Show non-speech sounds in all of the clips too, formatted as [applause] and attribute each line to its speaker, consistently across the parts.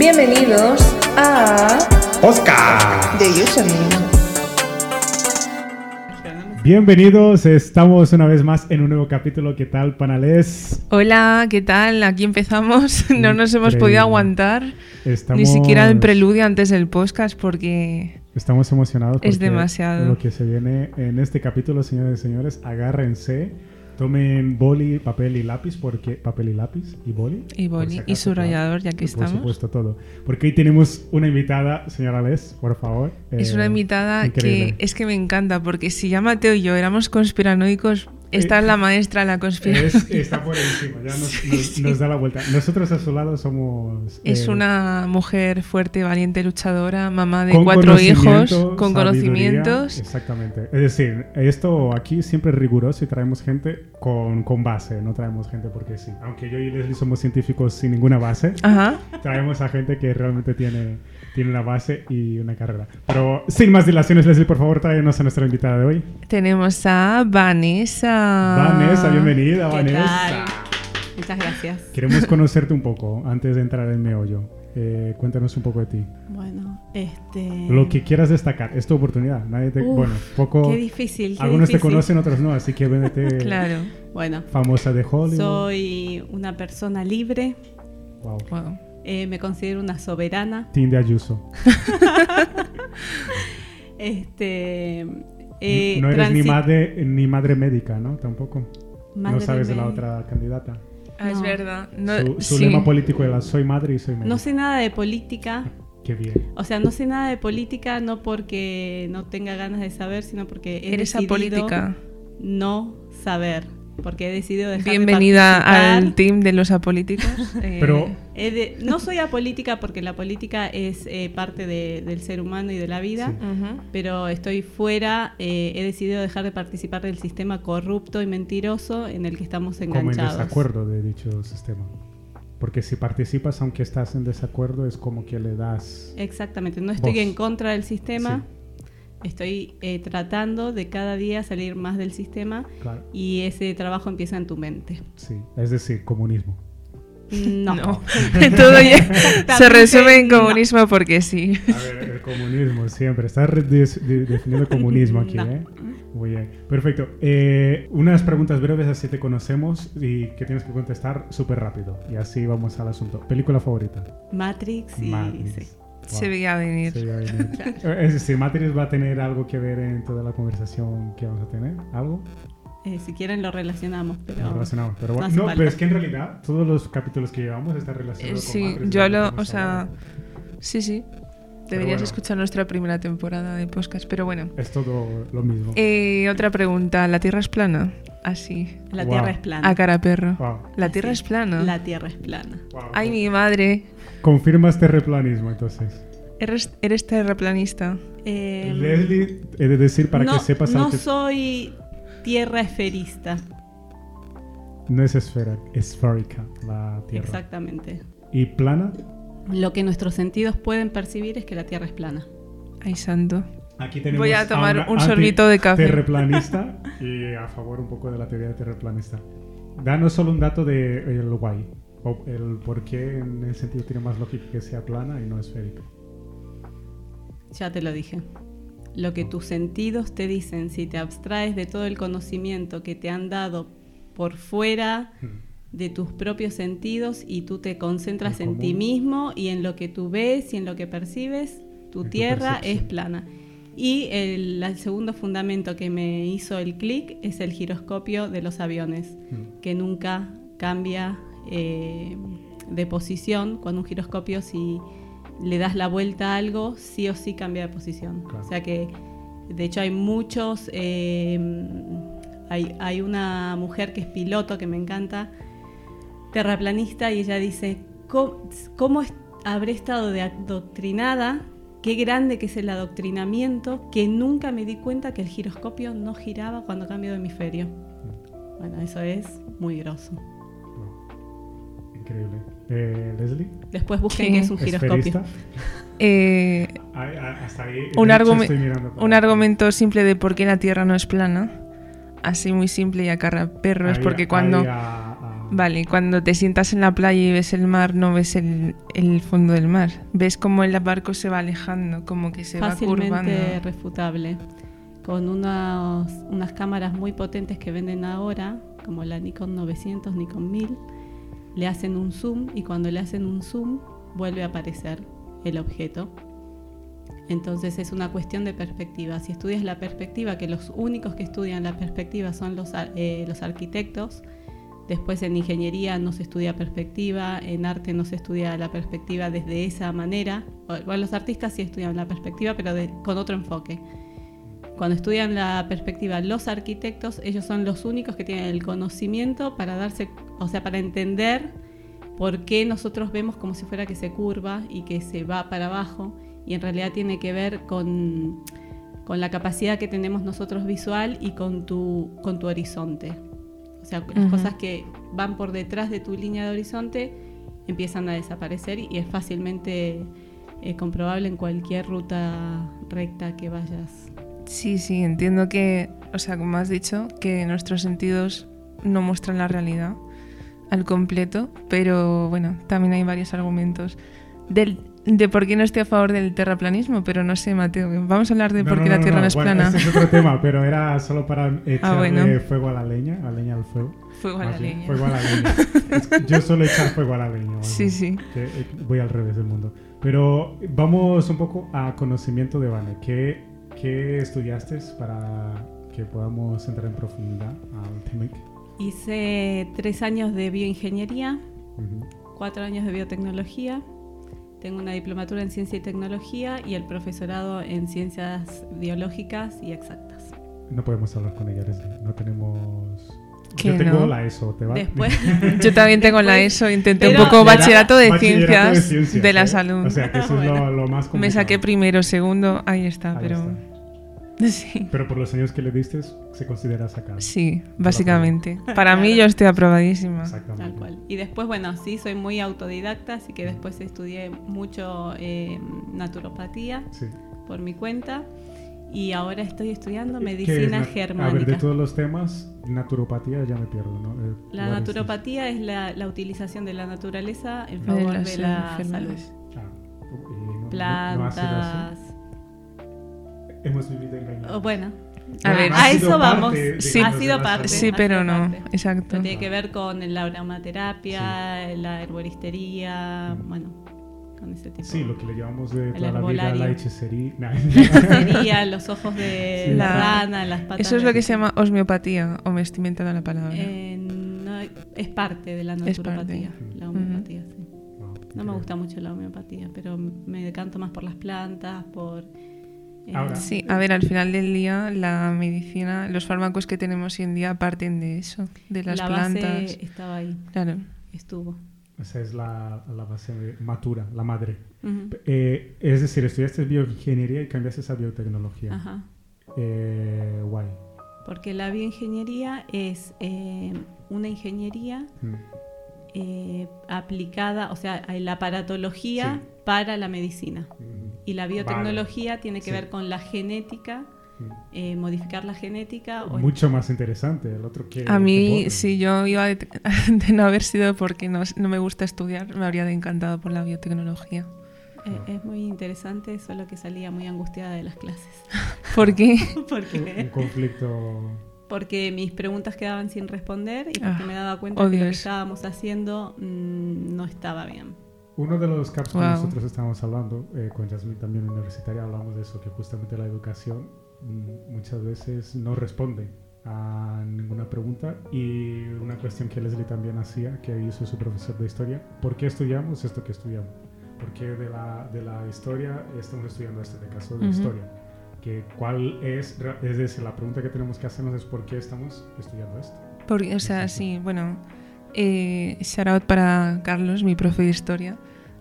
Speaker 1: Bienvenidos a
Speaker 2: Oscar.
Speaker 1: The Username.
Speaker 2: Bienvenidos, estamos una vez más en un nuevo capítulo. ¿Qué tal, panales?
Speaker 3: Hola, ¿qué tal? Aquí empezamos. [laughs] No nos hemos
Speaker 2: Increíble.
Speaker 3: podido aguantar
Speaker 2: Estamos,
Speaker 3: ni siquiera el preludio antes del podcast porque
Speaker 2: Estamos emocionados.
Speaker 3: Es demasiado.
Speaker 2: Lo que se viene en este capítulo, señores y señores, agárrense, tomen boli, papel y lápiz, porque papel y lápiz y boli.
Speaker 3: y boli
Speaker 2: si
Speaker 3: y
Speaker 2: acaso,
Speaker 3: subrayador ya que
Speaker 2: claro. Por
Speaker 3: estamos.
Speaker 2: supuesto, todo. Porque hoy tenemos una invitada, señora Les, por favor.
Speaker 3: Es
Speaker 2: Eh,
Speaker 3: una invitada
Speaker 2: increíble.
Speaker 3: que es que me encanta porque si ya Mateo y yo éramos conspiranoicos, esta
Speaker 2: Eh,
Speaker 3: la maestra de la conspiración.
Speaker 2: Es- está por encima, ya nos, [laughs] nos- nos da la vuelta. Nosotros a su lado somos...
Speaker 3: Es
Speaker 2: eh,
Speaker 3: una mujer fuerte, valiente, luchadora, mamá de cuatro hijos, con conocimientos.
Speaker 2: Exactamente. Es decir, esto aquí siempre es riguroso y traemos gente con, con base, no traemos gente porque sí. Aunque yo y Leslie somos científicos sin ninguna base,
Speaker 3: Ajá.
Speaker 2: traemos a gente que realmente tiene, tiene una base y una carrera. Pero sin más dilaciones, Leslie, por favor, tráenos a nuestra invitada de hoy.
Speaker 3: Tenemos a Vanessa.
Speaker 2: Vanessa, bienvenida,
Speaker 4: ¿Qué
Speaker 2: Vanessa.
Speaker 4: tal? Muchas gracias.
Speaker 2: Queremos conocerte un poco antes de entrar en meollo. Eh, cuéntanos un poco de ti.
Speaker 4: Bueno, este.
Speaker 2: Lo que quieras destacar, es tu oportunidad. Nadie te,
Speaker 4: Uf,
Speaker 2: bueno, poco.
Speaker 4: Qué difícil. qué
Speaker 2: Algunos te conocen, otros no, así que véndete [laughs]
Speaker 3: Claro.
Speaker 4: Bueno,
Speaker 2: famosa de Hollywood.
Speaker 4: soy una persona libre.
Speaker 2: Wow.
Speaker 3: Wow.
Speaker 4: eh, me considero una soberana.
Speaker 2: Team de Ayuso. [laughs] [laughs]
Speaker 4: Este. Eh,
Speaker 2: no eres ni madre, ni madre médica, ¿no? Tampoco. no sabes de la otra candidata.
Speaker 3: Ah, es
Speaker 4: No.
Speaker 3: verdad. No,
Speaker 2: su su
Speaker 3: sí.
Speaker 2: lema político era soy madre y soy médica.
Speaker 4: No sé nada de política.
Speaker 2: Qué bien.
Speaker 4: O sea, no sé nada de política no porque no tenga ganas de saber, sino porque he
Speaker 3: Eres apolítica.
Speaker 4: no saber. Porque he decidido dejar de
Speaker 3: Bienvenida al team de los apolíticos. [laughs] Eh,
Speaker 2: Pero
Speaker 4: de- no soy apolítica porque la política es eh, parte de- del ser humano y de la vida,
Speaker 2: Sí.
Speaker 4: pero estoy fuera, eh, he decidido dejar de participar del sistema corrupto y mentiroso en el que estamos
Speaker 2: como en
Speaker 4: enganchados.
Speaker 2: desacuerdo de dicho sistema. Porque si participas aunque estás en desacuerdo es como que le das...
Speaker 4: Exactamente, no estoy en contra del sistema, estoy eh, tratando de cada día salir más del sistema
Speaker 2: Claro,
Speaker 4: y ese trabajo empieza en tu mente.
Speaker 2: sí. Es decir, comunismo.
Speaker 4: No.
Speaker 3: No. [laughs] Todo ya [laughs] se resume en
Speaker 4: no.
Speaker 3: comunismo porque sí.
Speaker 2: A ver, el comunismo siempre. Estás definiendo el comunismo aquí,
Speaker 4: No.
Speaker 2: ¿eh? Muy bien. Perfecto. Eh, unas preguntas breves, así te conocemos y que tienes que contestar súper rápido. Y así vamos al asunto. ¿Película favorita?
Speaker 4: Matrix y
Speaker 2: Matrix.
Speaker 4: sí.
Speaker 2: Wow.
Speaker 3: Se veía venir.
Speaker 2: Se veía venir. [laughs] Es decir, Matrix va a tener algo que ver en toda la conversación que vamos a tener. ¿Algo?
Speaker 4: Eh, si quieren lo relacionamos, pero
Speaker 2: No relacionado. Pero
Speaker 4: no
Speaker 2: bueno, no,
Speaker 4: falta.
Speaker 2: pero es que en realidad todos los capítulos que llevamos están
Speaker 3: Eh,
Speaker 2: relacionados con
Speaker 3: sí,
Speaker 2: Matrix.
Speaker 3: yo
Speaker 2: lo
Speaker 3: o sea, sí, sí. Deberías
Speaker 2: bueno.
Speaker 3: escuchar nuestra primera temporada de podcast, pero bueno.
Speaker 2: Es todo lo mismo.
Speaker 3: Eh, otra pregunta, ¿la Tierra es plana? Así,
Speaker 4: la
Speaker 2: Wow.
Speaker 4: Tierra es plana.
Speaker 3: a cara perro.
Speaker 2: Wow.
Speaker 3: La
Speaker 4: Así,
Speaker 3: Tierra es plana.
Speaker 4: La Tierra es plana.
Speaker 2: Wow.
Speaker 3: Ay, mi madre.
Speaker 2: Confirmas terraplanismo, entonces.
Speaker 3: ¿Eres, eres terraplanista?
Speaker 4: Eh,
Speaker 2: Leslie, he de decir para
Speaker 4: no,
Speaker 2: que sepas
Speaker 4: no soy tierra esferista.
Speaker 2: no es esfera, esférica la Tierra.
Speaker 4: Exactamente.
Speaker 2: ¿Y plana?
Speaker 4: Lo que nuestros sentidos pueden percibir es que la Tierra es plana.
Speaker 3: Ay, santo.
Speaker 2: Aquí tenemos
Speaker 3: Voy a tomar
Speaker 2: una
Speaker 3: un sorbito de café.
Speaker 2: Terraplanista [laughs] y a favor un poco de la teoría de terraplanista. Danos solo un dato de el guay. O el por qué en ese sentido tiene más lógica que sea plana y no esférica.
Speaker 4: Ya te lo dije. Lo que tus sentidos te dicen, si te abstraes de todo el conocimiento que te han dado por fuera de tus propios sentidos y tú te concentras en ti mismo y en lo que tú ves y en lo que percibes, tu
Speaker 2: En tu
Speaker 4: tierra es plana. Y el, el segundo fundamento que me hizo el clic es el giroscopio de los aviones,
Speaker 2: Mm.
Speaker 4: que nunca cambia eh, de posición. Cuando un giroscopio, si le das la vuelta a algo, sí o sí cambia de posición.
Speaker 2: Claro.
Speaker 4: O sea que, de hecho, hay muchos. eh, hay, hay una mujer que es piloto que me encanta, terraplanista, y ella dice: ¿Cómo, cómo habré estado de adoctrinada? Qué grande que es el adoctrinamiento, que nunca me di cuenta que el giroscopio no giraba cuando cambio de hemisferio. Bueno, eso es muy grosso.
Speaker 2: Increíble. Eh, Leslie,
Speaker 4: Después busquen es un giroscopio. [laughs]
Speaker 3: Eh,
Speaker 2: Ahí- a- hasta ahí.
Speaker 3: un,
Speaker 2: estoy para-
Speaker 3: un argumento simple de por qué la Tierra no es plana. Así muy simple y a cara perro es
Speaker 2: Ahí-
Speaker 3: porque cuando...
Speaker 2: ahí a- a-
Speaker 3: Vale, cuando te sientas en la playa y ves el mar, no ves el, el fondo del mar. Ves como el barco se va alejando, como que se va
Speaker 4: Fácilmente
Speaker 3: curvando.
Speaker 4: refutable. Con unos- unas cámaras muy potentes que venden ahora, como la Nikon 900, Nikon 1000, le hacen un zoom y cuando le hacen un zoom vuelve a aparecer el objeto. Entonces es una cuestión de perspectiva. Si estudias la perspectiva, que los únicos que estudian la perspectiva son los, eh, los arquitectos, después en ingeniería no se estudia perspectiva, en arte no se estudia la perspectiva desde esa manera. O- Igual los artistas sí estudian la perspectiva, pero con otro enfoque. Cuando estudian la perspectiva los arquitectos, ellos son los únicos que tienen el conocimiento para darse, o sea, para entender por qué nosotros vemos como si fuera que se curva y que se va para abajo y en realidad tiene que ver con, con la capacidad que tenemos nosotros visual y con tu, con tu horizonte. O sea, las
Speaker 3: Ujú.
Speaker 4: cosas que van por detrás de tu línea de horizonte empiezan a desaparecer y es fácilmente eh, comprobable en cualquier ruta recta que vayas.
Speaker 3: Sí, sí, entiendo que, o sea, como has dicho, que nuestros sentidos no muestran la realidad al completo, pero bueno, también hay varios argumentos del, de por qué no estoy a favor del terraplanismo, pero no sé, Mateo, vamos a hablar de
Speaker 2: No,
Speaker 3: por qué
Speaker 2: no,
Speaker 3: la Tierra no, es
Speaker 2: Bueno,
Speaker 3: plana.
Speaker 2: Este es otro [laughs] tema, pero era solo para echarle
Speaker 3: Ah, bueno.
Speaker 2: fuego a la leña, a leña al fuego.
Speaker 3: Fuego a la
Speaker 2: bien,
Speaker 3: leña.
Speaker 2: Fuego a la leña. Yo suelo echar fuego a la leña.
Speaker 3: Sí, sí.
Speaker 2: que, eh, voy al revés del mundo. Pero vamos un poco a conocimiento de Vane. ¿Qué, qué estudiaste para que podamos entrar en profundidad al tema?
Speaker 4: Hice tres años de bioingeniería, cuatro años de biotecnología, tengo una diplomatura en ciencia y tecnología y el profesorado en ciencias biológicas y exactas.
Speaker 2: No podemos hablar con ella, Leslie. No tenemos...
Speaker 3: ¿Qué
Speaker 2: Yo tengo
Speaker 3: no?
Speaker 2: la ESO, ¿te va?
Speaker 4: Después, [laughs]
Speaker 3: Yo también tengo la ESO, intenté
Speaker 4: pero-
Speaker 3: un poco
Speaker 2: Era
Speaker 3: bachillerato de
Speaker 2: bachillerato
Speaker 3: ciencias
Speaker 2: ciencias,
Speaker 3: de la
Speaker 2: ¿eh?
Speaker 3: salud.
Speaker 2: O sea, que eso es [laughs] lo, lo más complicado.
Speaker 3: Me saqué primero, segundo, ahí está,
Speaker 2: Ahí
Speaker 3: pero
Speaker 2: está. [laughs]
Speaker 3: sí.
Speaker 2: Pero por los años que le diste, se considera sacado.
Speaker 3: Sí, básicamente. [laughs] Para mí yo estoy aprobadísima.
Speaker 2: Exactamente.
Speaker 4: tal cual. Y después, bueno, sí, soy muy autodidacta, así que después estudié mucho eh, naturopatía
Speaker 2: Sí.
Speaker 4: por mi cuenta y ahora estoy estudiando
Speaker 2: ¿Qué es
Speaker 4: medicina
Speaker 2: nat-
Speaker 4: germánica.
Speaker 2: A ver, de todos los temas, naturopatía ya me pierdo, ¿no? Eh,
Speaker 4: La naturopatía es la, la utilización de la naturaleza en
Speaker 3: De
Speaker 4: favor de la salud.
Speaker 3: enfermedades.
Speaker 2: this? Ah, no-
Speaker 4: Plantas.
Speaker 2: no. Hemos vivido engañados.
Speaker 4: Oh, bueno,
Speaker 3: A ver,
Speaker 4: a eso vamos.
Speaker 2: parte,
Speaker 3: Sí.
Speaker 4: ha sido
Speaker 2: la
Speaker 4: parte.
Speaker 3: Sí, pero no,
Speaker 4: parte.
Speaker 3: exacto.
Speaker 4: Pero tiene que ver con la aromaterapia, la herboristería,
Speaker 2: Mm.
Speaker 4: bueno, con ese tipo.
Speaker 2: Sí, lo que le llevamos de toda la vida la hechicería. Nah.
Speaker 4: Sería [laughs] los ojos de
Speaker 2: Sí.
Speaker 4: la
Speaker 3: La-
Speaker 4: rana, las patas.
Speaker 3: Eso es lo que se llama osmeopatía, o me estoy inventando la palabra.
Speaker 4: Eh, no, es parte de la naturopatía, la homeopatía, sí.
Speaker 2: Wow,
Speaker 4: No me gusta mucho la homeopatía, pero me decanto más por las plantas, por...
Speaker 2: Ahora.
Speaker 3: Sí, a ver, al final del día la medicina, los fármacos que tenemos hoy en día parten de eso, de las
Speaker 4: la
Speaker 3: plantas.
Speaker 4: base estaba ahí,
Speaker 3: Claro.
Speaker 4: estuvo.
Speaker 2: Esa es la, la base matura, la madre. Eh, es decir, estudiaste bioingeniería y cambiaste a biotecnología.
Speaker 4: Ajá.
Speaker 2: Eh, guay.
Speaker 4: Porque la bioingeniería es eh, una ingeniería
Speaker 2: Mm.
Speaker 4: eh, aplicada, o sea, hay la aparatología
Speaker 2: Sí.
Speaker 4: para la medicina.
Speaker 2: Mm.
Speaker 4: Y la biotecnología tiene que
Speaker 2: Sí.
Speaker 4: ver con la genética,
Speaker 2: Mm.
Speaker 4: eh, modificar la genética. o-
Speaker 2: Mucho más interesante el otro que...
Speaker 3: A mí, si yo iba de, [laughs] de no haber sido porque no, no me gusta estudiar, me habría encantado por la biotecnología.
Speaker 4: Eh, es muy interesante, solo que salía muy angustiada de las clases. [laughs]
Speaker 3: ¿Por qué? [laughs]
Speaker 2: Un, un
Speaker 4: porque,
Speaker 2: conflicto...
Speaker 4: porque mis preguntas quedaban sin responder y porque
Speaker 3: Ah,
Speaker 4: me daba cuenta
Speaker 3: oh
Speaker 4: que lo que estábamos haciendo mm, no estaba bien.
Speaker 2: Uno de los caps que
Speaker 3: Wow.
Speaker 2: nosotros estábamos hablando, eh, con Jasmine también universitaria, hablamos de eso, que justamente la educación mm, muchas veces no responde a ninguna pregunta y una cuestión que Leslie también hacía, que hizo su profesor de historia, ¿por qué estudiamos esto que estudiamos? ¿Por qué de la, de la historia estamos estudiando esto, el caso de
Speaker 3: Ujú.
Speaker 2: historia? Que ¿Cuál es, es decir, la pregunta que tenemos que hacernos es ¿por qué estamos estudiando esto?
Speaker 3: Porque, o sea,
Speaker 2: sí,
Speaker 3: bueno, eh, shout out para Carlos, mi profe de historia,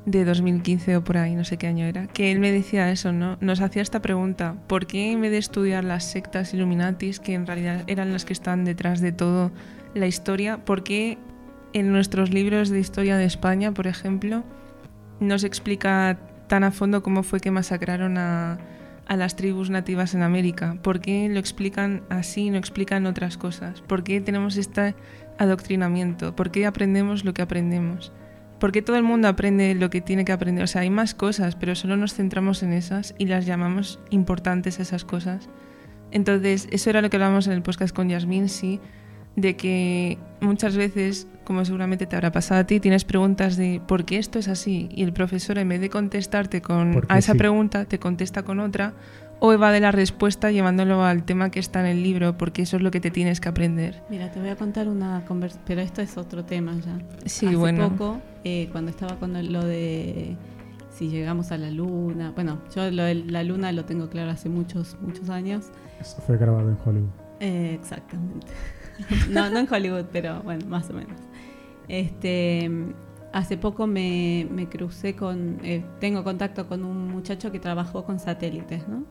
Speaker 3: de 2015 o por ahí, no sé qué año era, que él me decía eso, ¿no? Nos hacía esta pregunta, ¿por qué en vez de estudiar las sectas Illuminatis, que en realidad eran las que están detrás de todo la historia, por qué en nuestros libros de historia de España, por ejemplo, nos explica tan a fondo cómo fue que masacraron a, a las tribus nativas en América? ¿Por qué lo explican así y no explican otras cosas? ¿Por qué tenemos esta adoctrinamiento? ¿Por qué aprendemos lo que aprendemos? ¿Por qué todo el mundo aprende lo que tiene que aprender? O sea, hay más cosas, pero solo nos centramos en esas y las llamamos importantes esas cosas. Entonces, eso era lo que hablábamos en el podcast con Yasmin, sí, de que muchas veces, como seguramente te habrá pasado a ti, tienes preguntas de ¿por qué esto es así? Y el profesor, en vez de contestarte con a esa
Speaker 2: sí.
Speaker 3: pregunta, te contesta con otra o evade la respuesta llevándolo al tema que está en el libro, porque eso es lo que te tienes que aprender.
Speaker 4: Mira, te voy a contar una conversación, pero esto es otro tema ya.
Speaker 3: Sí,
Speaker 4: Hace
Speaker 3: bueno.
Speaker 4: poco, eh, cuando estaba con lo de si llegamos a la luna, bueno, yo lo de la luna lo tengo claro hace muchos, muchos años.
Speaker 2: Esto fue grabado en Hollywood.
Speaker 4: Eh, exactamente. [laughs] no, no en Hollywood, pero bueno, más o menos. Este, hace poco me, me crucé con, eh, tengo contacto con un muchacho que trabajó con satélites, ¿no?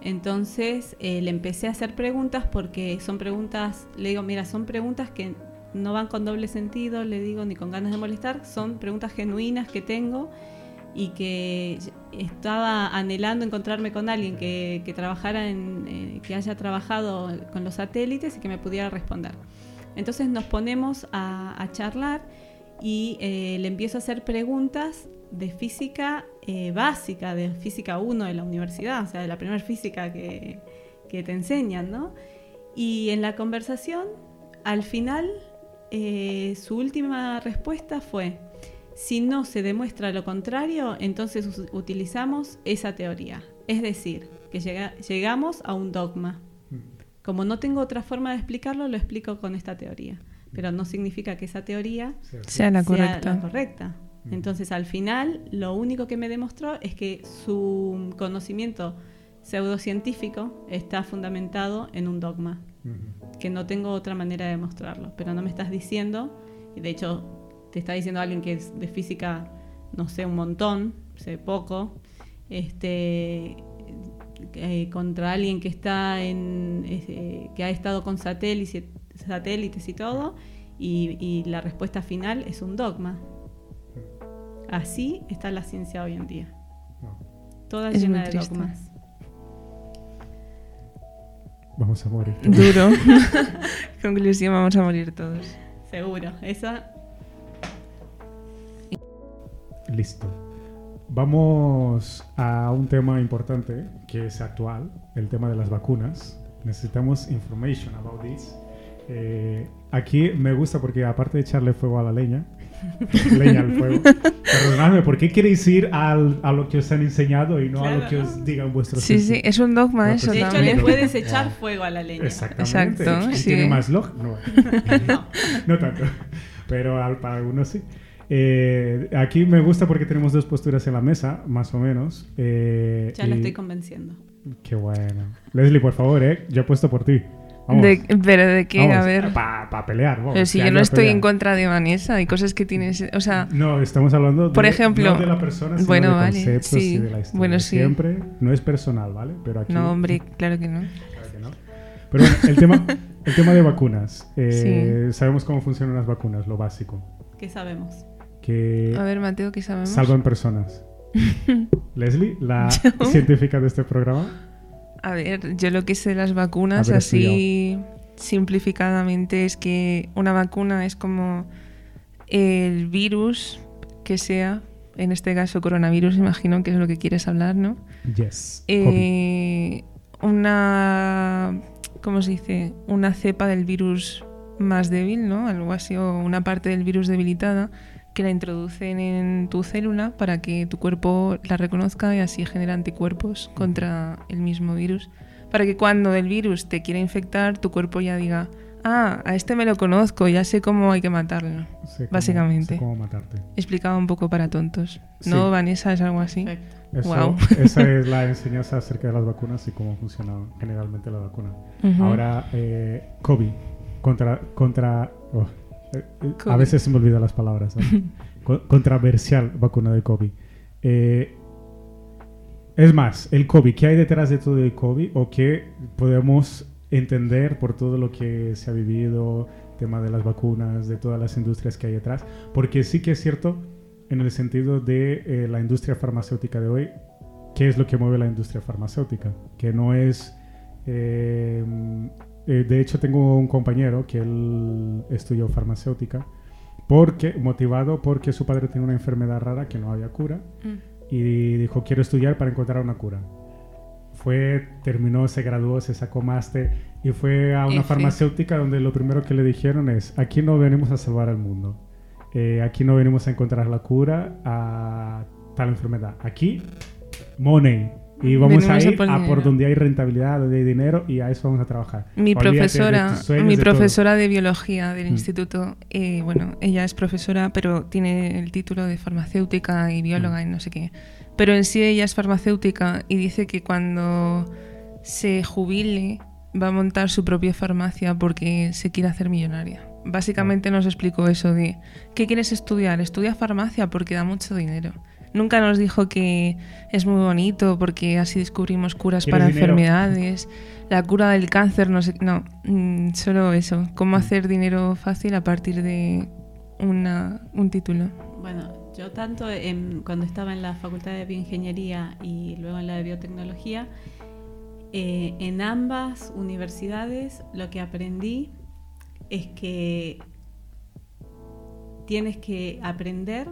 Speaker 4: Entonces eh, le empecé a hacer preguntas porque son preguntas, le digo, mira, son preguntas que no van con doble sentido, le digo, ni con ganas de molestar, son preguntas genuinas que tengo y que estaba anhelando encontrarme con alguien que, que trabajara en, eh, que haya trabajado con los satélites y que me pudiera responder. Entonces nos ponemos a, charlar y eh, le empiezo a hacer preguntas de física eh, básica, de física 1 de la universidad, o sea, de la primera física que, te enseñan, ¿no? Y en la conversación, al final, eh, su última respuesta fue, si no se demuestra lo contrario, entonces utilizamos esa teoría. Es decir, que llega- llegamos a un dogma. Como no tengo otra forma de explicarlo, lo explico con esta teoría. Pero no significa que esa teoría
Speaker 3: Sea la
Speaker 4: sea
Speaker 3: correcta.
Speaker 4: la correcta.
Speaker 2: Mm.
Speaker 4: Entonces, al final, lo único que me demostró es que su conocimiento pseudocientífico está fundamentado en un dogma, que no tengo otra manera de demostrarlo. Pero no me estás diciendo, y de hecho te está diciendo alguien que es de física, no sé, un montón, sé poco, este, eh, contra alguien que está en, eh, que ha estado con satélites, satélites y todo, y, y la respuesta final es un dogma. Así está la ciencia hoy en día, toda
Speaker 3: Es
Speaker 4: llena de
Speaker 3: triste.
Speaker 4: dogmas.
Speaker 2: Vamos a morir.
Speaker 3: Duro. [laughs] Conclusión, vamos a morir todos.
Speaker 4: Seguro, esa
Speaker 2: Listo. Vamos a un tema importante que es actual, el tema de las vacunas. Necesitamos information about this. Eh, aquí me gusta porque aparte de echarle fuego a la leña, [laughs] leña al fuego, perdonadme, ¿por qué queréis ir al- a lo que os han enseñado y no a lo
Speaker 4: Claro,
Speaker 2: que
Speaker 4: ¿no?
Speaker 2: os digan vuestros
Speaker 3: Sí, sí, es un dogma
Speaker 2: No,
Speaker 3: eso
Speaker 2: pues
Speaker 4: De hecho, le puedes [laughs] echar fuego a la leña.
Speaker 2: Exactamente.
Speaker 3: Exacto,
Speaker 2: ¿Y
Speaker 3: sí.
Speaker 2: ¿Tiene más log? No. [laughs] no tanto. Pero al- para algunos sí. Eh, aquí me gusta porque tenemos dos posturas en la mesa, más o menos. eh,
Speaker 4: Ya la
Speaker 2: y-
Speaker 4: estoy convenciendo.
Speaker 2: Qué bueno. Leslie, por favor, ¿eh? Yo apuesto por ti. Vamos.
Speaker 3: De- pero de qué, a ver.
Speaker 2: Para pelear, vamos.
Speaker 3: Pero si yo no estoy en contra de Vanessa, hay cosas que tienes, o sea,
Speaker 2: No, estamos hablando de,
Speaker 3: Por ejemplo,
Speaker 2: no de la persona, sino
Speaker 3: bueno,
Speaker 2: de
Speaker 3: vale,
Speaker 2: conceptos
Speaker 3: sí,
Speaker 2: y de la historia.
Speaker 3: bueno, sí.
Speaker 2: Siempre no es personal, ¿vale? Pero aquí
Speaker 3: no, hombre, claro que no.
Speaker 2: Claro que no. Pero bueno, el tema, el tema de vacunas. [laughs] Eh, Sabemos cómo funcionan las vacunas, lo básico.
Speaker 4: ¿Qué sabemos?
Speaker 2: Que
Speaker 3: A ver, Mateo, ¿qué sabemos?
Speaker 2: salvan personas. [laughs] Leslie, la [laughs]
Speaker 3: Yo.
Speaker 2: científica de este programa.
Speaker 3: A ver, yo lo que sé de las vacunas, así simplificadamente, es que una vacuna es como el virus que sea, en este caso coronavirus, imagino que es lo que quieres hablar, ¿no?
Speaker 2: Yes.
Speaker 3: Eh, una, ¿cómo se dice? Una cepa del virus más débil, ¿no? Algo así, o una parte del virus debilitada que la introducen en tu célula para que tu cuerpo la reconozca y así genera anticuerpos contra el mismo virus. Para que cuando el virus te quiera infectar, tu cuerpo ya diga, ah, a este me lo conozco, ya sé cómo hay que matarlo.
Speaker 2: Sé cómo-
Speaker 3: básicamente.
Speaker 2: sé cómo matarte.
Speaker 3: Explicaba un poco para tontos.
Speaker 2: Sí.
Speaker 3: ¿No, Vanessa? ¿Es algo así?
Speaker 2: Eso-
Speaker 3: Guau. [laughs]
Speaker 2: Esa es la [laughs] enseñanza acerca de las vacunas y cómo funciona generalmente la vacuna. Ahora, eh, COVID. Contra. contra oh, eh, eh, a veces se me olvidan las palabras. [laughs] Co- Controversial vacuna de COVID. Eh, es más, el COVID, ¿qué hay detrás de todo el COVID? ¿O qué podemos entender por todo lo que se ha vivido, tema de las vacunas, de todas las industrias que hay detrás? Porque sí que es cierto en el sentido de eh, la industria farmacéutica de hoy, ¿qué es lo que mueve la industria farmacéutica? Que no es eh, Eh, de hecho, tengo un compañero que él estudió farmacéutica, porque, motivado porque su padre tenía una enfermedad rara que no había cura,
Speaker 3: Mm.
Speaker 2: y dijo, quiero estudiar para encontrar una cura. Fue, terminó, se graduó, se sacó máster y fue a una
Speaker 3: F.
Speaker 2: farmacéutica donde lo primero que le dijeron es, aquí no venimos a salvar al mundo, Eh, aquí no venimos a encontrar la cura a tal enfermedad, aquí, money. Y vamos
Speaker 3: Venimos
Speaker 2: a
Speaker 3: a
Speaker 2: ir
Speaker 3: por
Speaker 2: a, por donde hay rentabilidad, donde hay dinero y a eso vamos a trabajar.
Speaker 3: Mi
Speaker 2: Olvídate
Speaker 3: profesora,
Speaker 2: sueños,
Speaker 3: mi
Speaker 2: de todo.
Speaker 3: profesora de biología del
Speaker 2: Mm.
Speaker 3: instituto, eh, bueno, ella es profesora, pero tiene el título de farmacéutica y bióloga y no sé qué. Pero en sí ella es farmacéutica y dice que cuando se jubile va a montar su propia farmacia porque se quiere hacer millonaria. Básicamente nos explicó eso de, ¿qué quieres estudiar? Estudia farmacia porque da mucho dinero. Nunca nos dijo que es muy bonito porque así descubrimos curas
Speaker 2: ¿Quieres
Speaker 3: para
Speaker 2: dinero?
Speaker 3: enfermedades, la cura del cáncer, no sé, no, mm, solo eso, cómo
Speaker 2: Mm.
Speaker 3: hacer dinero fácil a partir de una, un título.
Speaker 4: Bueno, yo tanto en- cuando estaba en la Facultad de Bioingeniería y luego en la de Biotecnología, eh, en ambas universidades lo que aprendí es que tienes que aprender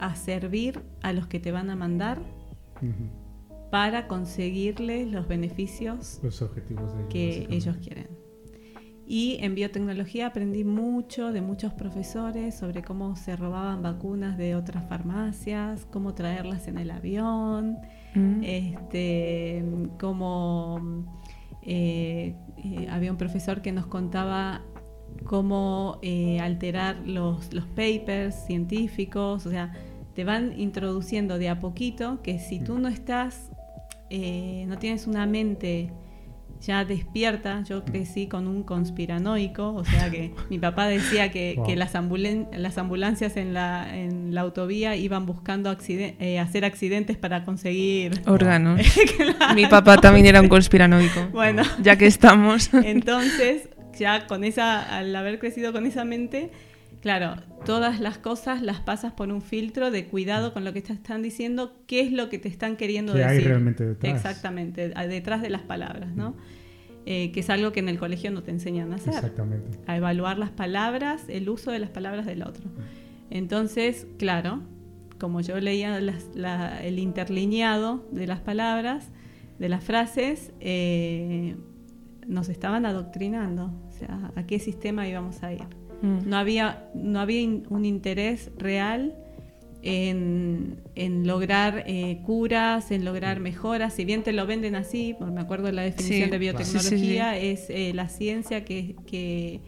Speaker 4: a servir a los que te van a mandar para conseguirles los beneficios
Speaker 2: Los objetivos de ellos.
Speaker 4: que ellos quieren. Y en biotecnología aprendí mucho de muchos profesores sobre cómo se robaban vacunas de otras farmacias, cómo traerlas en el avión,
Speaker 3: Mm.
Speaker 4: este, cómo eh, eh, había un profesor que nos contaba cómo eh, alterar los, los papers científicos, o sea, te van introduciendo de a poquito que si tú no estás, eh, no tienes una mente ya despierta, yo crecí con un conspiranoico, o sea que [laughs] mi papá decía que,
Speaker 2: Wow.
Speaker 4: que las, ambulen- las ambulancias en la, en la autovía iban buscando eh, hacer accidentes para conseguir...
Speaker 3: Órganos. [laughs]
Speaker 4: Claro.
Speaker 3: Mi papá también era un conspiranoico.
Speaker 4: Bueno,
Speaker 3: Ya que estamos.
Speaker 4: entonces, ya con esa, al haber crecido con esa mente, claro, todas las cosas las pasas por un filtro de cuidado con lo que te están diciendo, qué es lo que te están queriendo
Speaker 2: ¿Qué hay
Speaker 4: decir.
Speaker 2: realmente detrás?
Speaker 4: Exactamente, detrás de las palabras, ¿no? Eh, que es algo que en el colegio no te enseñan a hacer.
Speaker 2: Exactamente.
Speaker 4: A evaluar las palabras, el uso de las palabras del otro. Entonces, claro, como yo leía las- la- el interlineado de las palabras, de las frases, eh, nos estaban adoctrinando. Sea, a qué sistema íbamos a ir.
Speaker 3: Mm.
Speaker 4: No había, no había in- un interés real en, en lograr eh, curas, en lograr mejoras. Si bien te lo venden así, me acuerdo de la definición
Speaker 3: Sí,
Speaker 4: de
Speaker 2: claro.
Speaker 4: biotecnología, es eh, la ciencia que, que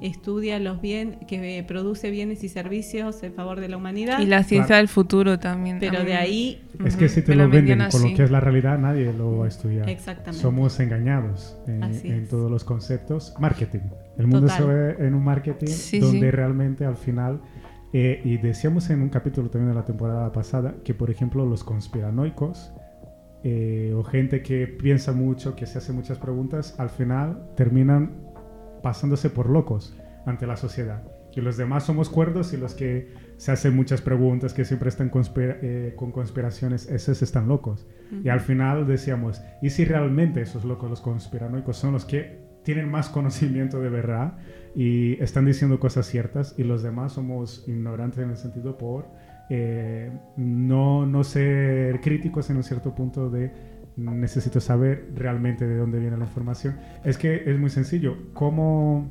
Speaker 4: estudia los bien, que produce bienes y servicios en favor de la humanidad.
Speaker 3: Y la ciencia
Speaker 2: Claro.
Speaker 3: del futuro también.
Speaker 4: pero de ahí,
Speaker 2: Es que si te lo venden con lo que es la realidad, nadie lo va a estudiar.
Speaker 4: Exactamente.
Speaker 2: Somos engañados en, todos los conceptos. Marketing. El mundo
Speaker 4: Total.
Speaker 2: se ve en un marketing
Speaker 3: Sí,
Speaker 2: donde
Speaker 3: sí.
Speaker 2: realmente al final, eh, y decíamos en un capítulo también de la temporada pasada, que por ejemplo los conspiranoicos eh, o gente que piensa mucho, que se hace muchas preguntas, al final terminan pasándose por locos ante la sociedad. Y los demás somos cuerdos y los que se hacen muchas preguntas, que siempre están conspira- eh, con conspiraciones, esos están locos. Y al final decíamos, ¿y si realmente esos locos, los conspiranoicos, son los que tienen más conocimiento de verdad y están diciendo cosas ciertas y los demás somos ignorantes en el sentido por eh, no, no ser críticos en un cierto punto de necesito saber realmente de dónde viene la información? Es que es muy sencillo. ¿Cómo,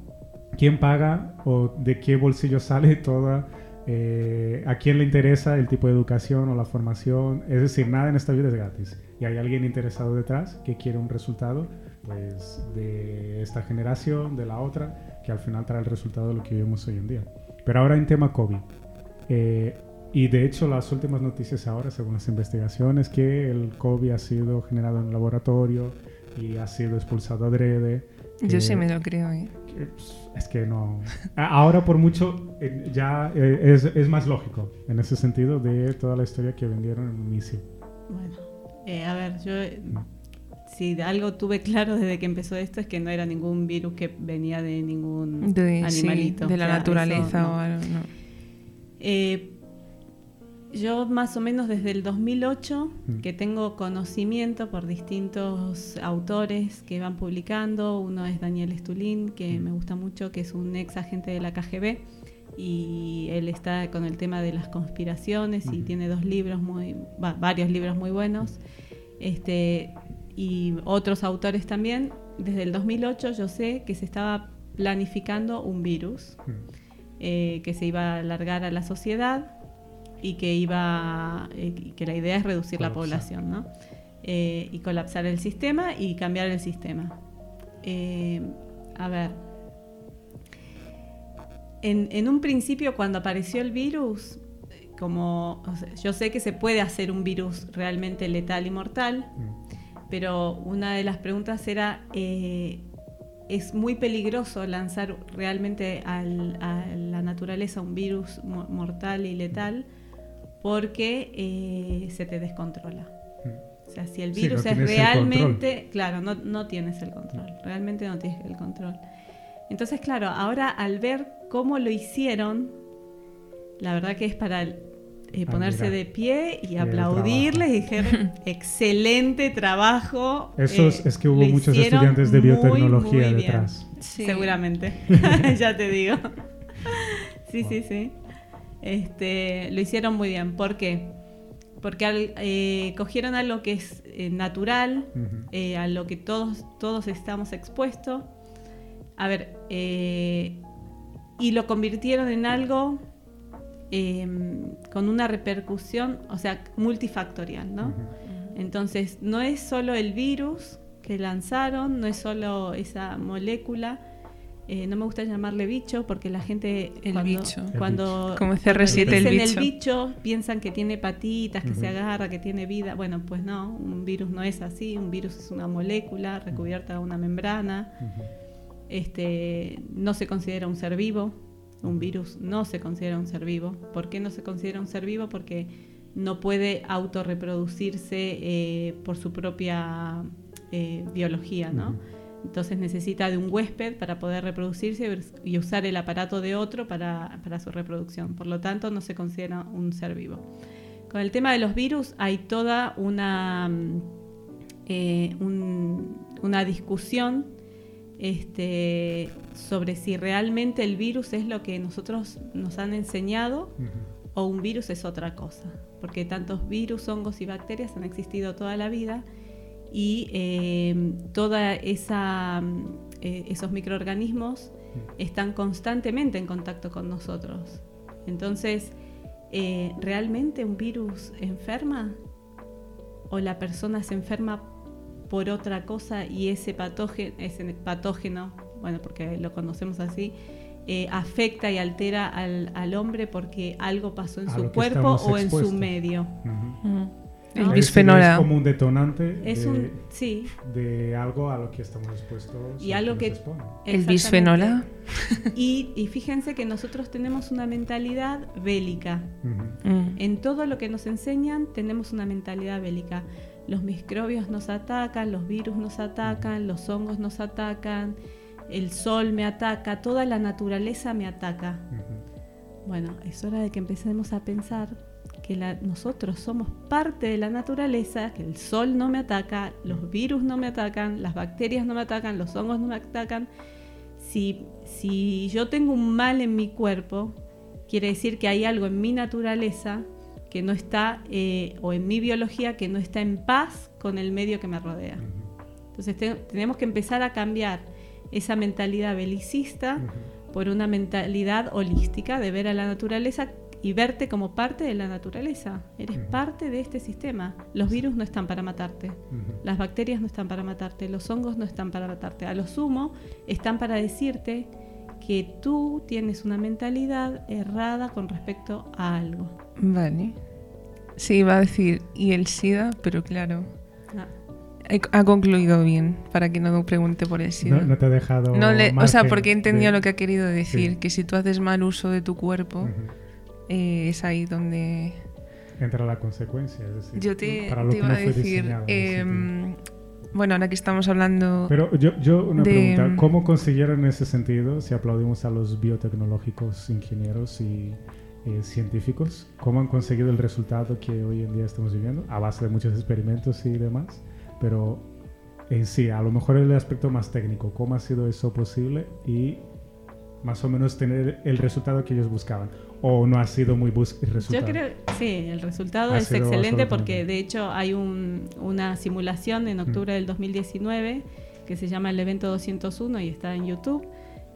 Speaker 2: ¿Quién paga o de qué bolsillo sale [laughs] toda... eh, a quién le interesa el tipo de educación o la formación. Es decir, nada en esta vida es gratis. Y hay alguien interesado detrás que quiere un resultado pues, de esta generación, de la otra, que al final trae el resultado de lo que vivimos hoy en día. Pero ahora en tema COVID. eh, y de hecho las últimas noticias ahora, según las investigaciones, que el COVID ha sido generado en laboratorio y ha sido expulsado adrede.
Speaker 3: Yo sí me lo creo, ¿eh?
Speaker 2: que, pues, es que no. Ahora por mucho eh, ya eh, es, es más lógico en ese sentido de toda la historia que vendieron en un inicio.
Speaker 4: Bueno, eh, a ver, yo eh, si de algo tuve claro desde que empezó esto es que no era ningún virus que venía de ningún
Speaker 3: De, sí,
Speaker 4: animalito.
Speaker 3: de la
Speaker 4: O sea,
Speaker 3: naturaleza
Speaker 4: eso no.
Speaker 3: o algo, no.
Speaker 4: Eh, yo más o menos desde el 2008
Speaker 2: Mm.
Speaker 4: que tengo conocimiento por distintos autores que van publicando. Uno es Daniel Estulín, que
Speaker 2: Mm.
Speaker 4: me gusta mucho, que es un ex agente de la KGB y él está con el tema de las conspiraciones y tiene dos libros muy, va- varios libros muy buenos. Este, y otros autores también. Desde el 2008 yo sé que se estaba planificando un virus
Speaker 2: Mm.
Speaker 4: eh, que se iba a alargar a la sociedad y que iba eh, que la idea es reducir la población ¿no? Eh, y colapsar el sistema y cambiar el sistema Eh, a ver en, en un principio cuando apareció el virus como o sea, yo sé que se puede hacer un virus realmente letal y mortal
Speaker 2: Mm.
Speaker 4: pero una de las preguntas era, ¿es muy peligroso lanzar realmente al- a la naturaleza un virus mo- mortal y letal? Porque eh, se te descontrola.
Speaker 2: Mm.
Speaker 4: O sea, si el
Speaker 2: Sí,
Speaker 4: virus
Speaker 2: no
Speaker 4: es realmente, claro, no, no tienes el control, realmente no tienes el control. Entonces, claro, ahora al ver cómo lo hicieron, la verdad que es para eh, ponerse
Speaker 2: Admirar.
Speaker 4: de pie y aplaudirles y dijeron, [laughs] excelente trabajo.
Speaker 2: Eso es,
Speaker 4: eh,
Speaker 2: es que hubo muchos estudiantes de biotecnología
Speaker 4: muy
Speaker 2: detrás.
Speaker 3: Sí.
Speaker 4: Seguramente, [laughs] [laughs] ya te digo. Sí, sí, sí. Este, lo hicieron muy bien. ¿Por qué? Porque al- eh, cogieron algo que es eh, natural, eh, a lo que todos, todos estamos expuestos. A ver, eh, y lo convirtieron en algo eh, con una repercusión, o sea, multifactorial, ¿no? Entonces, no es solo el virus que lanzaron, no es solo esa molécula. Eh, no me gusta llamarle bicho porque la gente
Speaker 3: El
Speaker 4: cuando,
Speaker 3: bicho. El
Speaker 4: cuando
Speaker 3: Como
Speaker 4: cuando
Speaker 3: CR7 el
Speaker 4: dicen
Speaker 3: bicho.
Speaker 4: bicho piensan que tiene patitas, que se agarra, que tiene vida. Bueno, pues no, un virus no es así. Un virus es una molécula recubierta de una membrana. Este, no se considera un ser vivo. Un virus no se considera un ser vivo. ¿Por qué no se considera un ser vivo? Porque no puede autorreproducirse eh, por su propia eh, biología, ¿no? Entonces necesita de un huésped para poder reproducirse y usar el aparato de otro para, para su reproducción. Por lo tanto, no se considera un ser vivo. Con el tema de los virus hay toda una, eh, un- una discusión este, sobre si realmente el virus es lo que nosotros nos han enseñado o un virus es otra cosa. Porque tantos virus, hongos y bacterias han existido toda la vida y eh, toda esa, mm, eh, esos microorganismos están constantemente en contacto con nosotros. Entonces, eh, ¿realmente un virus enferma? ¿O la persona se enferma por otra cosa y ese patógeno, ese patógeno bueno, porque lo conocemos así, eh, afecta y altera al, al hombre porque algo pasó en
Speaker 2: A
Speaker 4: su cuerpo o en su medio?
Speaker 3: Mm.
Speaker 4: ¿No?
Speaker 3: El
Speaker 2: Es
Speaker 3: bisfenol.
Speaker 2: Es como un detonante
Speaker 4: Es
Speaker 2: de,
Speaker 4: un, sí,
Speaker 2: de algo a lo que estamos expuestos.
Speaker 4: Y algo que-
Speaker 2: expone.
Speaker 3: El bisfenol A. [laughs]
Speaker 4: Y, y fíjense que nosotros tenemos una mentalidad bélica.
Speaker 2: Ujú.
Speaker 3: Mm.
Speaker 4: En todo lo que nos enseñan tenemos una mentalidad bélica. Los microbios nos atacan, los virus nos atacan, los hongos nos atacan, el sol me ataca, toda la naturaleza me ataca.
Speaker 2: Ujú.
Speaker 4: Bueno, es hora de que empecemos a pensar que la- nosotros somos parte de la naturaleza, que el sol no me ataca, los virus no me atacan, las bacterias no me atacan, los hongos no me atacan. Si, si yo tengo un mal en mi cuerpo, quiere decir que hay algo en mi naturaleza que no está, eh, o en mi biología, que no está en paz con el medio que me rodea. Entonces te- tenemos que empezar a cambiar esa mentalidad belicista por una mentalidad holística de ver a la naturaleza y verte como parte de la naturaleza. Eres parte de este sistema. Los virus no están para matarte. Las bacterias no están para matarte, los hongos no están para matarte. A lo sumo están para decirte que tú tienes una mentalidad errada con respecto a algo.
Speaker 3: Vale. Sí, iba a decir, y el SIDA, pero claro,
Speaker 4: Ah,
Speaker 3: he- ha concluido bien, para que no pregunte por el SIDA.
Speaker 2: No, no te ha dejado.
Speaker 3: No le- o sea, porque he entendido
Speaker 2: de-
Speaker 3: lo que ha querido decir,
Speaker 2: Sí.
Speaker 3: que si tú haces mal uso de tu cuerpo. Eh, es ahí donde
Speaker 2: Entra la consecuencia. Es decir,
Speaker 3: yo te,
Speaker 2: para lo
Speaker 3: te
Speaker 2: que
Speaker 3: iba
Speaker 2: no
Speaker 3: a
Speaker 2: fue
Speaker 3: decir,
Speaker 2: en
Speaker 3: em, bueno, ahora que estamos hablando...
Speaker 2: Pero yo, yo una
Speaker 3: de-
Speaker 2: pregunta, ¿cómo consiguieron ese sentido si aplaudimos a los biotecnológicos ingenieros y, eh, científicos, cómo han conseguido el resultado que hoy en día estamos viviendo, a base de muchos experimentos y demás, pero en sí, a lo mejor el aspecto más técnico, cómo ha sido eso posible y más o menos tener el resultado que ellos buscaban. ¿O no ha sido muy bus el resultado?
Speaker 4: Yo creo, sí, el resultado
Speaker 2: Ha
Speaker 4: es excelente porque de hecho hay un- una simulación en octubre del 2019 que se llama el evento 201 y está en YouTube,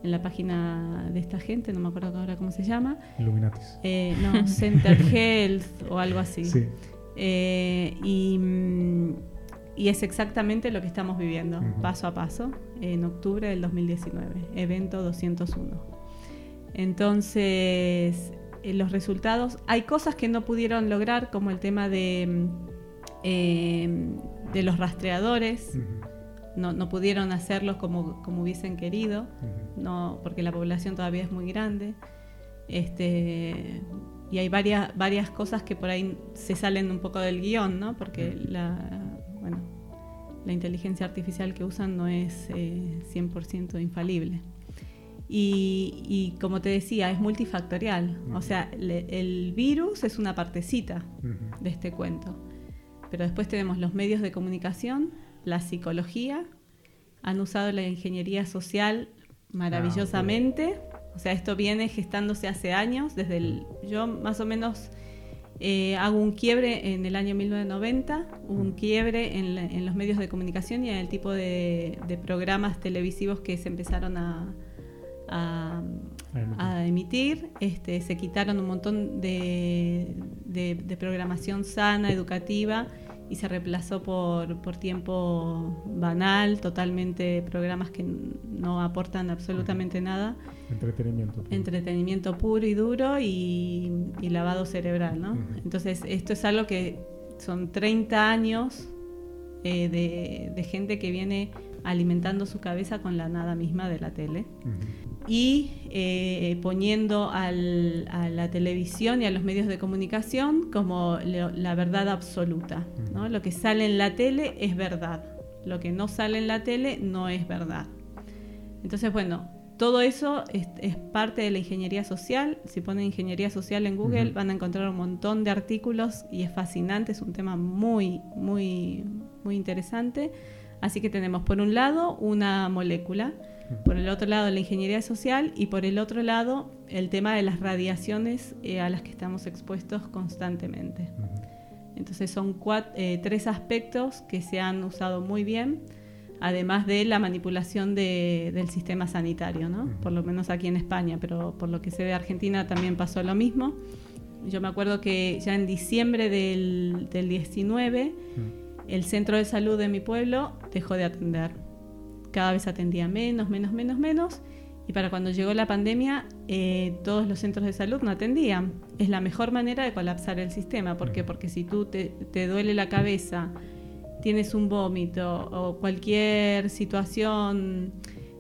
Speaker 4: en la página de esta gente, no me acuerdo ahora cómo se llama.
Speaker 2: Illuminatis.
Speaker 4: Eh, no, Center [laughs] Health o algo así.
Speaker 2: Sí.
Speaker 4: Eh, y, mm, y es exactamente lo que estamos viviendo, paso a paso, en octubre del 2019, evento 201. Entonces, eh, los resultados, hay cosas que no pudieron lograr, como el tema de, mm, eh, de los rastreadores, no, no pudieron hacerlos como, como hubiesen querido no, porque la población todavía es muy grande. Este, y hay varias, varias cosas que por ahí se salen un poco del guion, ¿no? Porque la, bueno, la inteligencia artificial que usan no es eh, 100% infalible. Y, y como te decía, es multifactorial. O sea, le- el virus es una partecita
Speaker 2: Ujú.
Speaker 4: de este cuento. Pero después tenemos los medios de comunicación, la psicología, han usado la ingeniería social maravillosamente. O sea, esto viene gestándose hace años, desde el, yo más o menos eh, hago un quiebre en el año 1990, hubo un quiebre en, la- en los medios de comunicación y en el tipo de, de programas televisivos que se empezaron a, a-
Speaker 2: A emitir.
Speaker 4: Este, se quitaron un montón de, de- de programación sana, educativa, y se reemplazó por, por tiempo banal, totalmente programas que no aportan absolutamente nada,
Speaker 2: Entretenimiento.
Speaker 4: entretenimiento puro y duro y, y lavado cerebral. ¿no? Entonces, esto es algo que son 30 años eh, de, de gente que viene alimentando su cabeza con la nada misma de la tele y eh, poniendo al- a la televisión y a los medios de comunicación como la verdad absoluta. ¿no? Lo que sale en la tele es verdad, lo que no sale en la tele no es verdad. Entonces, bueno, todo eso es, es parte de la ingeniería social. Si ponen ingeniería social en Google van a encontrar un montón de artículos y es fascinante, es un tema muy, muy, muy interesante. Así que tenemos por un lado una molécula, por el otro lado la ingeniería social y por el otro lado el tema de las radiaciones eh, a las que estamos expuestos constantemente. Entonces son cuat- eh, tres aspectos que se han usado muy bien, además de la manipulación de- del sistema sanitario, ¿no? Por lo menos aquí en España, pero por lo que sé de Argentina también pasó lo mismo. Yo me acuerdo que ya en diciembre del, del 19
Speaker 2: Ujú.
Speaker 4: El centro de salud de mi pueblo dejó de atender. Cada vez atendía menos, menos, menos, menos. Y para cuando llegó la pandemia, eh, todos los centros de salud no atendían. Es la mejor manera de colapsar el sistema. ¿Por qué? Porque si tú te, te duele la cabeza, tienes un vómito o cualquier situación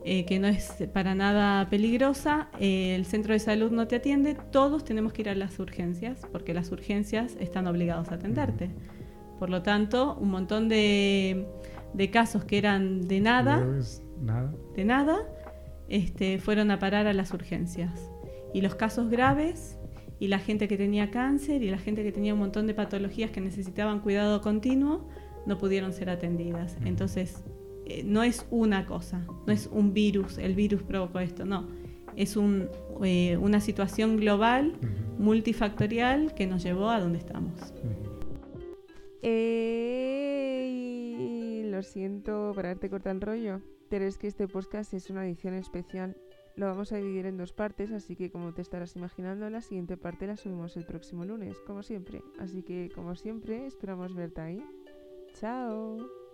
Speaker 4: eh, que no es para nada peligrosa, eh, el centro de salud no te atiende, todos tenemos que ir a las urgencias, porque las urgencias están obligados a atenderte. Por lo tanto, un montón de, de casos que eran de nada, de nada, este, fueron a parar a las urgencias. Y los casos graves, y la gente que tenía cáncer, y la gente que tenía un montón de patologías que necesitaban cuidado continuo, no pudieron ser atendidas. Entonces, eh, no es una cosa, no es un virus, el virus provocó esto, no. Es un, eh, una situación global, multifactorial, que nos llevó a donde estamos.
Speaker 3: Ey, lo siento por haberte cortado el rollo, pero es que este podcast es una edición especial. Lo vamos a dividir en dos partes, así que como te estarás imaginando, la siguiente parte la subimos el próximo lunes, como siempre. Así que, como siempre, esperamos verte ahí. Chao.